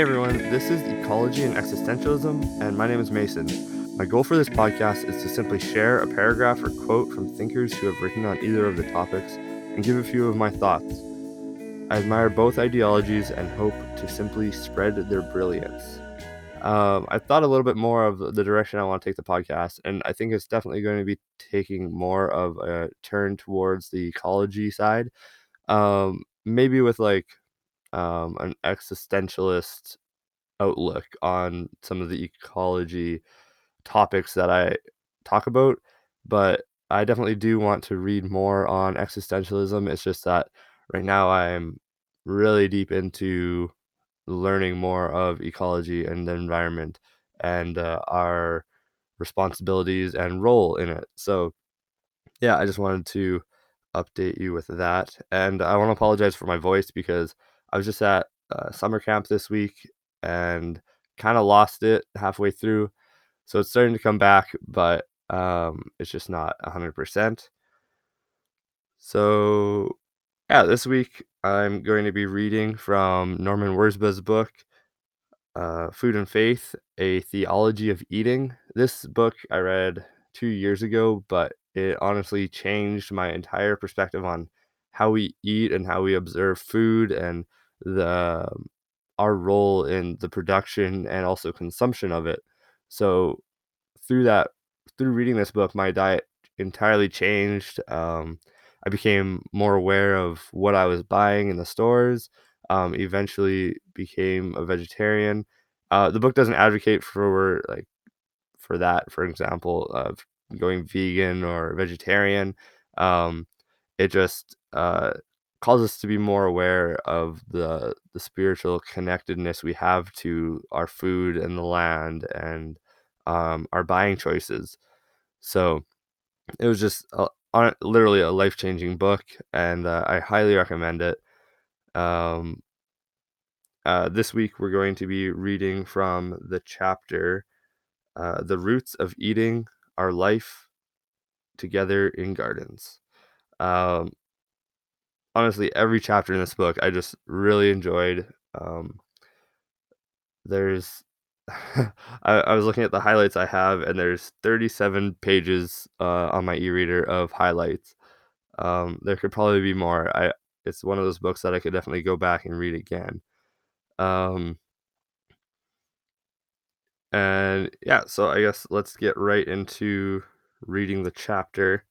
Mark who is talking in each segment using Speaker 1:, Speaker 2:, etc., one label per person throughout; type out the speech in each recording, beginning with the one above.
Speaker 1: Hey everyone, this is Ecology and Existentialism, and my name is Mason. My goal for this podcast is to simply share a paragraph or quote from thinkers who have written on either of the topics and give a few of my thoughts. I admire both ideologies and hope to simply spread their brilliance. Um, I thought a little bit more of the direction I want to take the podcast, and I think it's definitely going to be taking more of a turn towards the ecology side. Um, maybe with like um, an existentialist outlook on some of the ecology topics that I talk about, but I definitely do want to read more on existentialism. It's just that right now I'm really deep into learning more of ecology and the environment and uh, our responsibilities and role in it. So, yeah, I just wanted to update you with that. And I want to apologize for my voice because I was just at uh, summer camp this week and kind of lost it halfway through. So it's starting to come back, but um, it's just not 100%. So, yeah, this week I'm going to be reading from Norman Wirzba's book, uh, Food and Faith A Theology of Eating. This book I read two years ago, but it honestly changed my entire perspective on how we eat and how we observe food and the um, our role in the production and also consumption of it. So through that through reading this book, my diet entirely changed. Um, I became more aware of what I was buying in the stores. Um, eventually became a vegetarian. Uh, the book doesn't advocate for like for that, for example, of going vegan or vegetarian. Um, it just uh, calls us to be more aware of the the spiritual connectedness we have to our food and the land and um, our buying choices. So it was just a, literally a life changing book, and uh, I highly recommend it. Um, uh, this week we're going to be reading from the chapter uh, "The Roots of Eating Our Life Together in Gardens." Um, honestly, every chapter in this book I just really enjoyed. Um, there's I, I was looking at the highlights I have, and there's 37 pages uh, on my e-reader of highlights. Um, there could probably be more. I it's one of those books that I could definitely go back and read again. Um, and yeah, so I guess let's get right into reading the chapter.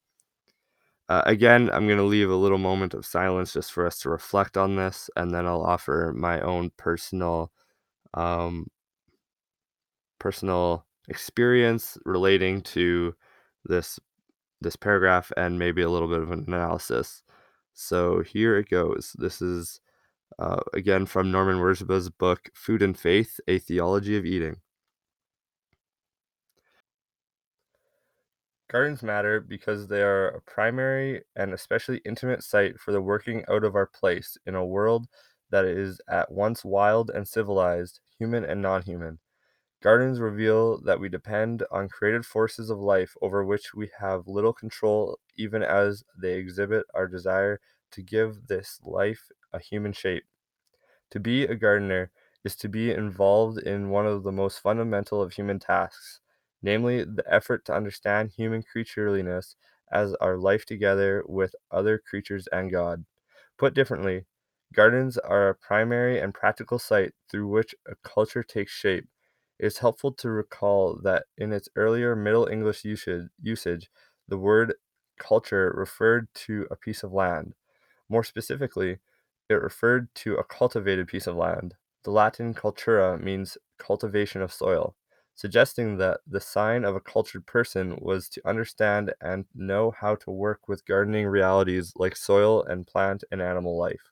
Speaker 1: Uh, again, I'm going to leave a little moment of silence just for us to reflect on this, and then I'll offer my own personal um, personal experience relating to this this paragraph and maybe a little bit of an analysis. So here it goes. This is uh, again from Norman Wirzba's book Food and Faith: A Theology of Eating. Gardens matter because they are a primary and especially intimate site for the working out of our place in a world that is at once wild and civilized, human and non human. Gardens reveal that we depend on created forces of life over which we have little control, even as they exhibit our desire to give this life a human shape. To be a gardener is to be involved in one of the most fundamental of human tasks namely the effort to understand human creatureliness as our life together with other creatures and God. Put differently, gardens are a primary and practical site through which a culture takes shape. It is helpful to recall that in its earlier Middle English usage, the word culture referred to a piece of land. More specifically, it referred to a cultivated piece of land. The Latin cultura means cultivation of soil suggesting that the sign of a cultured person was to understand and know how to work with gardening realities like soil and plant and animal life.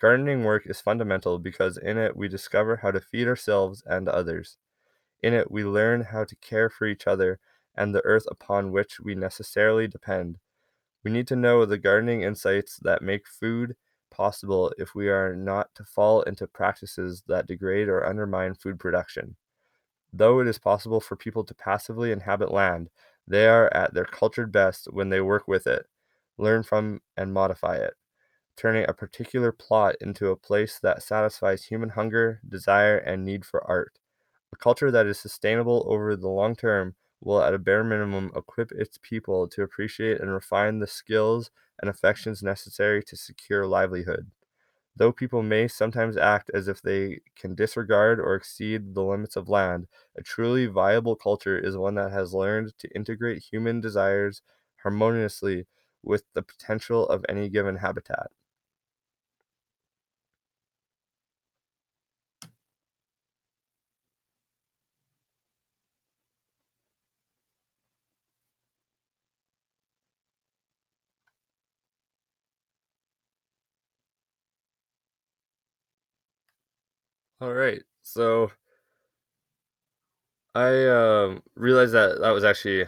Speaker 1: Gardening work is fundamental because in it we discover how to feed ourselves and others. In it we learn how to care for each other and the earth upon which we necessarily depend. We need to know the gardening insights that make food possible if we are not to fall into practices that degrade or undermine food production. Though it is possible for people to passively inhabit land, they are at their cultured best when they work with it, learn from and modify it. turning a particular plot into a place that satisfies human hunger, desire, and need for art. A culture that is sustainable over the long term will, at a bare minimum, equip its people to appreciate and refine the skills and affections necessary to secure livelihood. Though people may sometimes act as if they can disregard or exceed the limits of land, a truly viable culture is one that has learned to integrate human desires harmoniously with the potential of any given habitat. All right. So I um, realized that that was actually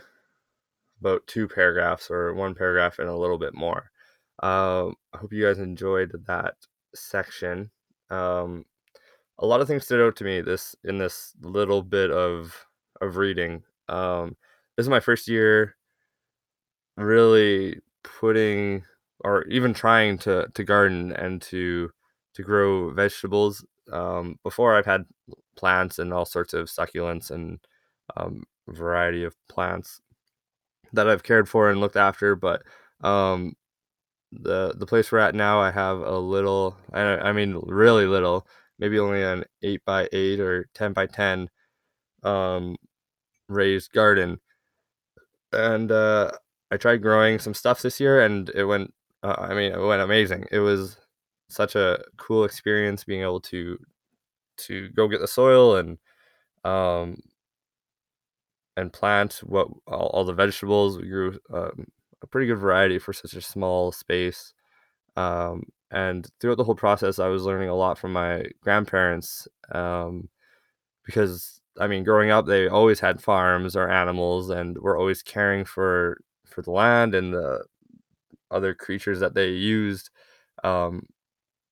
Speaker 1: about two paragraphs or one paragraph and a little bit more. Um, I hope you guys enjoyed that section. Um, a lot of things stood out to me this in this little bit of of reading. Um, this is my first year really putting or even trying to to garden and to to grow vegetables. Um, before I've had plants and all sorts of succulents and um, variety of plants that I've cared for and looked after, but um, the the place we're at now, I have a little, I, I mean, really little, maybe only an eight by eight or ten by ten um, raised garden, and uh, I tried growing some stuff this year, and it went. Uh, I mean, it went amazing. It was such a cool experience being able to to go get the soil and um, and plant what all, all the vegetables. We grew um, a pretty good variety for such a small space. Um, and throughout the whole process, I was learning a lot from my grandparents um, because I mean, growing up, they always had farms or animals, and were always caring for for the land and the other creatures that they used um,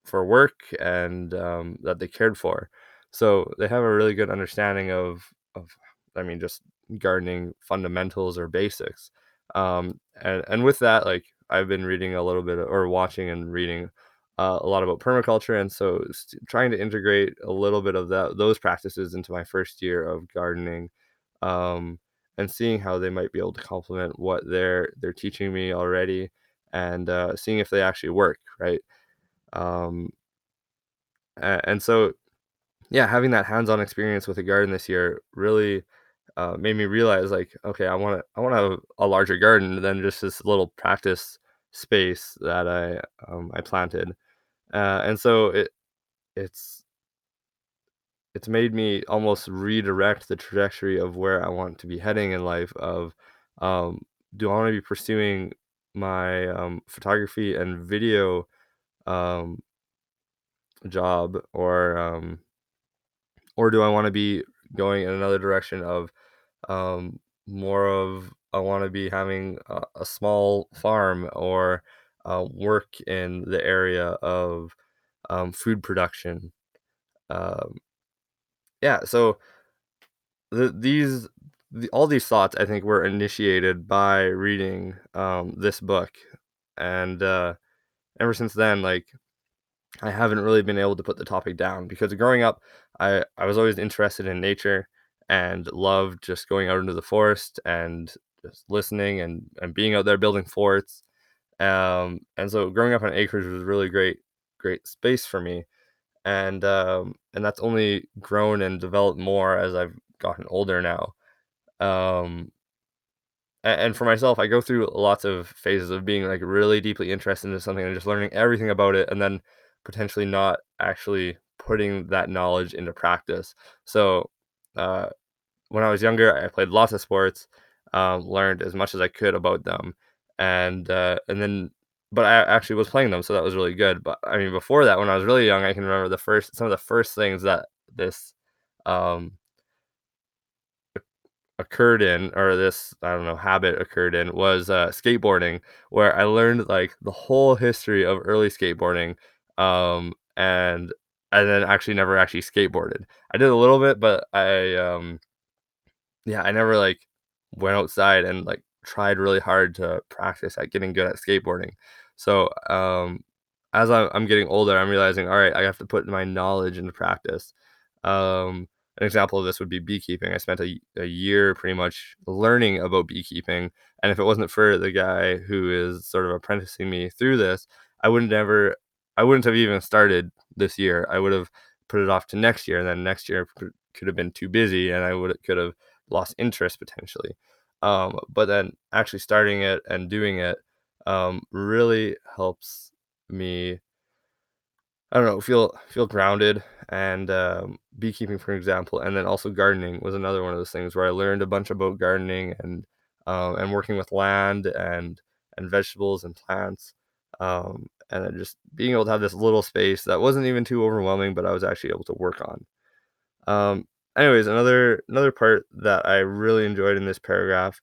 Speaker 1: for work and um, that they cared for. So they have a really good understanding of of I mean just gardening fundamentals or basics. Um, and and with that, like I've been reading a little bit or watching and reading uh, a lot about permaculture, and so trying to integrate a little bit of that those practices into my first year of gardening. Um, and seeing how they might be able to complement what they're they're teaching me already, and uh, seeing if they actually work, right? Um, and so yeah, having that hands-on experience with a garden this year really uh, made me realize like, okay, I want to I want to have a larger garden than just this little practice space that I um, I planted, uh, and so it it's it's made me almost redirect the trajectory of where I want to be heading in life. Of um, do I want to be pursuing my um, photography and video um, job or um, or do I want to be going in another direction of um, more of I want to be having a, a small farm or uh, work in the area of um, food production. Um, yeah, so the, these the, all these thoughts I think were initiated by reading um, this book, and uh, ever since then, like I haven't really been able to put the topic down because growing up, I I was always interested in nature and loved just going out into the forest and just listening and and being out there building forts. Um, and so growing up on acres was really great great space for me. And um, and that's only grown and developed more as I've gotten older now. Um, and for myself, I go through lots of phases of being like really deeply interested into something and just learning everything about it, and then potentially not actually putting that knowledge into practice. So, uh, when I was younger, I played lots of sports, um, learned as much as I could about them, and uh, and then, but I actually was playing them, so that was really good. But I mean, before that, when I was really young, I can remember the first some of the first things that this um, occurred in or this I don't know habit occurred in was uh, skateboarding, where I learned like the whole history of early skateboarding, um, and and then actually never actually skateboarded. I did a little bit, but I um, yeah, I never like went outside and like tried really hard to practice at getting good at skateboarding. So um, as I I'm getting older, I'm realizing, all right, I have to put my knowledge into practice. Um, an example of this would be beekeeping. I spent a, a year pretty much learning about beekeeping, and if it wasn't for the guy who is sort of apprenticing me through this, I wouldn't ever, I wouldn't have even started this year. I would have put it off to next year, and then next year could have been too busy, and I would could have lost interest potentially. Um, but then actually starting it and doing it um, really helps me I don't know, feel feel grounded and um, beekeeping, for example, and then also gardening was another one of those things where I learned a bunch about gardening and um, and working with land and and vegetables and plants, um, and just being able to have this little space that wasn't even too overwhelming, but I was actually able to work on. Um, anyways, another another part that I really enjoyed in this paragraph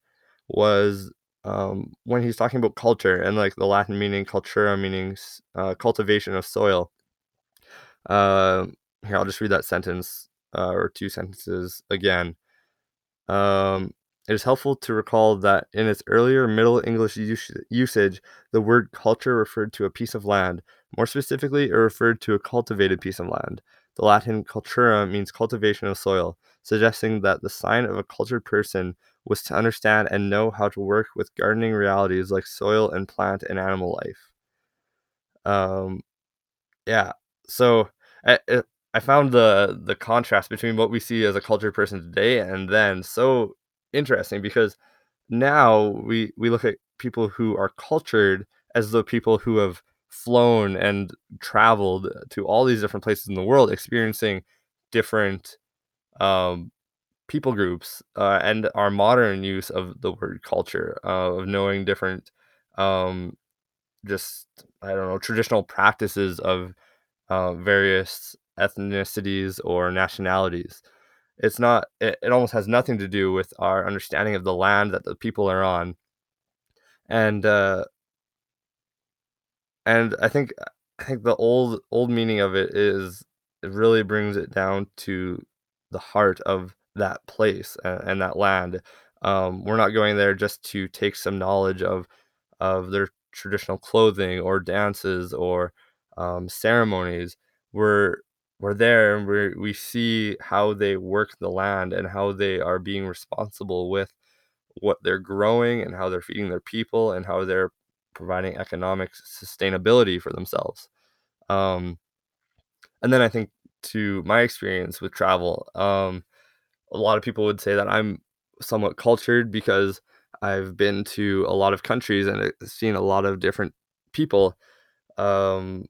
Speaker 1: was um, when he's talking about culture and like the Latin meaning cultura meaning uh, cultivation of soil uh, here, I'll just read that sentence uh, or two sentences again. Um, it is helpful to recall that in its earlier Middle English us- usage, the word culture referred to a piece of land. More specifically, it referred to a cultivated piece of land. The Latin cultura means cultivation of soil, suggesting that the sign of a cultured person was to understand and know how to work with gardening realities like soil and plant and animal life. Um, yeah, so I uh, I found the the contrast between what we see as a cultured person today and then so interesting because now we we look at people who are cultured as the people who have flown and traveled to all these different places in the world experiencing different um, people groups uh, and our modern use of the word culture uh, of knowing different um, just I don't know traditional practices of uh, various ethnicities or nationalities. It's not. It, it almost has nothing to do with our understanding of the land that the people are on, and uh, and I think I think the old old meaning of it is it really brings it down to the heart of that place and, and that land. Um, we're not going there just to take some knowledge of of their traditional clothing or dances or um, ceremonies. We're we're there and we we see how they work the land and how they are being responsible with what they're growing and how they're feeding their people and how they're providing economic sustainability for themselves. Um, and then I think to my experience with travel, um, a lot of people would say that I'm somewhat cultured because I've been to a lot of countries and uh, seen a lot of different people um,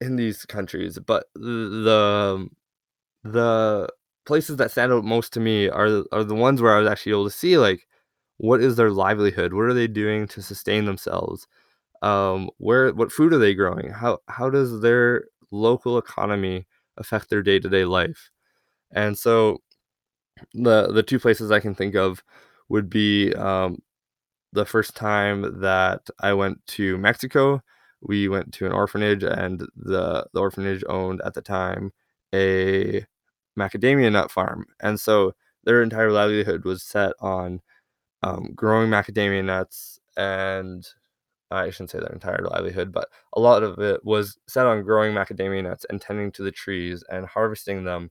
Speaker 1: in these countries. But the the places that stand out most to me are are the ones where I was actually able to see like what is their livelihood? What are they doing to sustain themselves? Um, where what food are they growing? How how does their local economy affect their day-to-day life? And so the the two places I can think of would be um, the first time that I went to Mexico. We went to an orphanage, and the the orphanage owned at the time a macadamia nut farm, and so their entire livelihood was set on um, growing macadamia nuts and I shouldn't say their entire livelihood, but a lot of it was set on growing macadamia nuts and tending to the trees and harvesting them,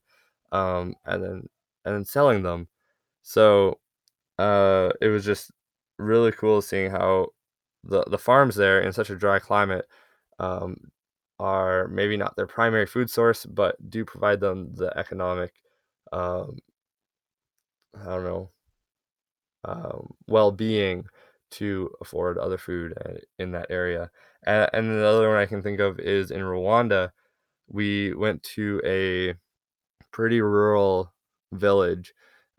Speaker 1: um, and then and then selling them. So uh, it was just really cool seeing how the the farms there in such a dry climate um, are maybe not their primary food source, but do provide them the economic, um, I don't know, um, well-being to afford other food uh, in that area. And, and the other one I can think of is in Rwanda. We went to a pretty rural village,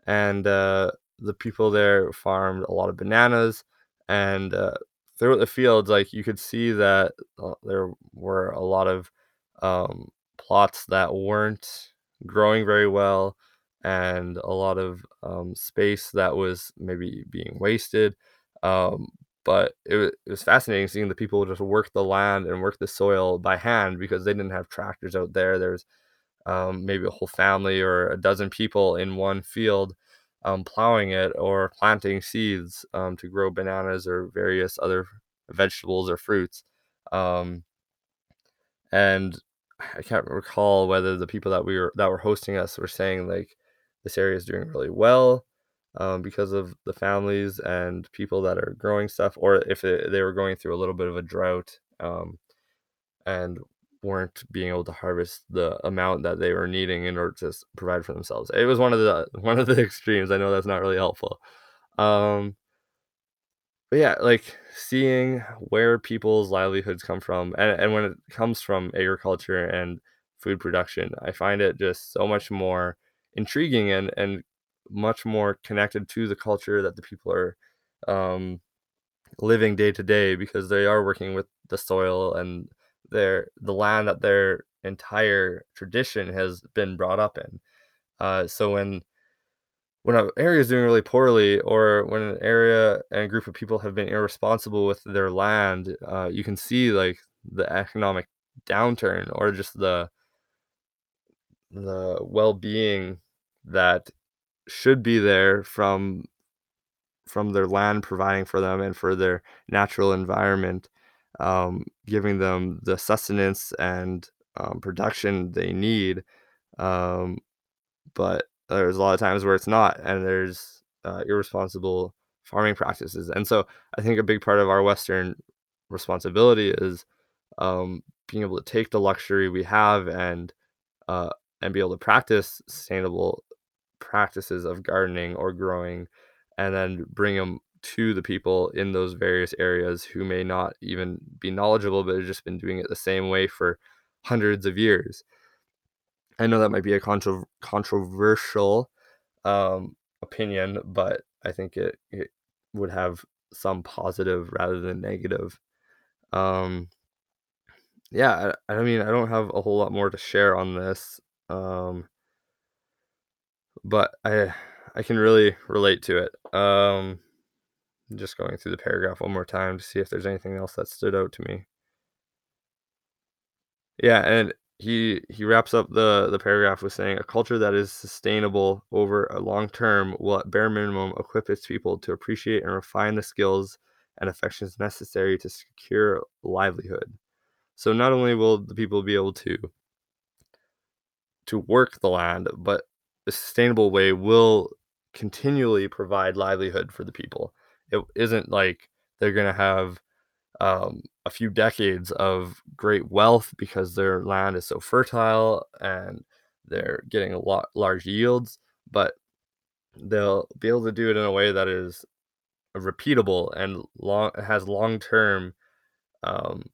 Speaker 1: and uh, the people there farmed a lot of bananas. And uh, throughout the fields, like you could see that uh, there were a lot of um, plots that weren't growing very well, and a lot of um, space that was maybe being wasted. Um, but it, it was fascinating seeing the people just work the land and work the soil by hand because they didn't have tractors out there. There's um, maybe a whole family or a dozen people in one field um, plowing it or planting seeds um, to grow bananas or various other vegetables or fruits. Um, and I can't recall whether the people that we were that were hosting us were saying like this area is doing really well um, because of the families and people that are growing stuff, or if it, they were going through a little bit of a drought um, and weren't being able to harvest the amount that they were needing in order to provide for themselves. It was one of the one of the extremes. I know that's not really helpful. Um, but yeah, like seeing where people's livelihoods come from, and, and when it comes from agriculture and food production, I find it just so much more intriguing and and much more connected to the culture that the people are um, living day to day because they are working with the soil and their the land that their entire tradition has been brought up in. Uh, so when when an area is doing really poorly or when an area and a group of people have been irresponsible with their land, uh, you can see like the economic downturn or just the the well-being that should be there from from their land providing for them and for their natural environment, um, giving them the sustenance and um, production they need. Um, but there's a lot of times where it's not, and there's uh, irresponsible farming practices. And so I think a big part of our Western responsibility is um, being able to take the luxury we have and uh, and be able to practice sustainable practices of gardening or growing, and then bring them to the people in those various areas who may not even be knowledgeable, but have just been doing it the same way for hundreds of years. I know that might be a contro- controversial um, opinion, but I think it, it would have some positive rather than negative. Um, yeah, I, I mean, I don't have a whole lot more to share on this, um, but I I can really relate to it. Um, just going through the paragraph one more time to see if there's anything else that stood out to me. Yeah, and he he wraps up the the paragraph with saying a culture that is sustainable over a long term will at bare minimum equip its people to appreciate and refine the skills and affections necessary to secure livelihood. So not only will the people be able to to work the land, but a sustainable way will continually provide livelihood for the people. It isn't like they're going to have um, a few decades of great wealth because their land is so fertile and they're getting a lot large yields, but they'll be able to do it in a way that is repeatable and long has long term um,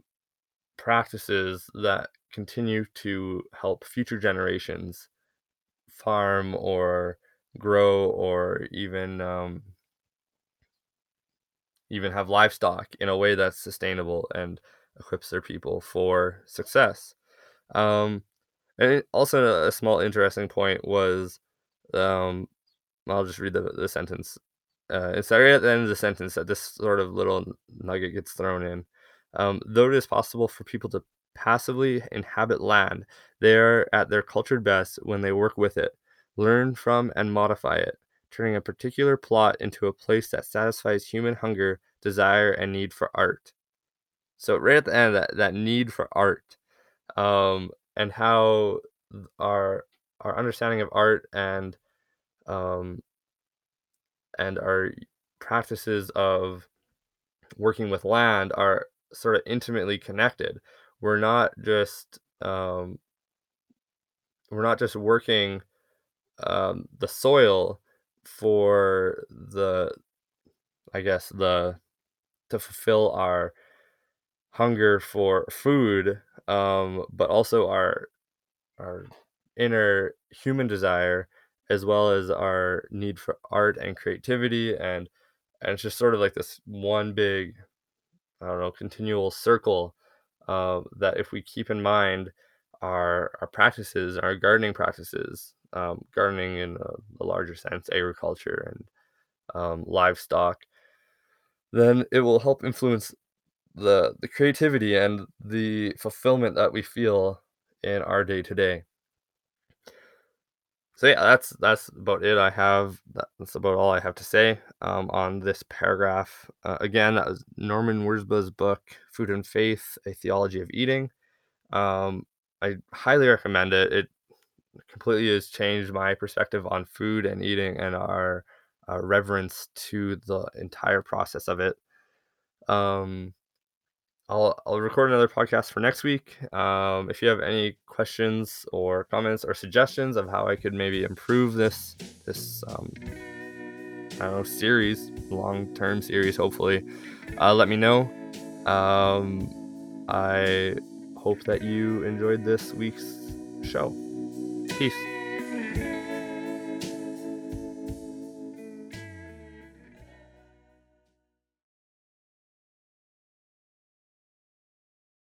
Speaker 1: practices that continue to help future generations farm or grow or even um, even have livestock in a way that's sustainable and equips their people for success. Um, and also a, small interesting point was, um, I'll just read the, the sentence. Uh, it's right at the end of the sentence that this sort of little nugget gets thrown in. Um, though it is possible for people to passively inhabit land, they are at their cultured best when they work with it, learn from and modify it, turning a particular plot into a place that satisfies human hunger, desire, and need for art. So right at the end, that that need for art, um, and how our our understanding of art and um, and our practices of working with land are sort of intimately connected. We're not just um, we're not just working um, the soil for the I guess the to fulfill our hunger for food, um, but also our our inner human desire as well as our need for art and creativity and and it's just sort of like this one big I don't know continual circle uh, that if we keep in mind our our practices our gardening practices um, gardening in a, a larger sense agriculture and um, livestock then it will help influence the the creativity and the fulfillment that we feel in our day to day. So yeah, that's that's about it. I have that's about all I have to say um, on this paragraph. Uh, again, that was Norman Wirzba's book, "Food and Faith: A Theology of Eating." Um, I highly recommend it. It completely has changed my perspective on food and eating and our, our reverence to the entire process of it. Um, I'll I'll record another podcast for next week. Um, if you have any questions or comments or suggestions of how I could maybe improve this this um, I don't know series, long term series, hopefully, uh, let me know. Um, I hope that you enjoyed this week's show. Peace.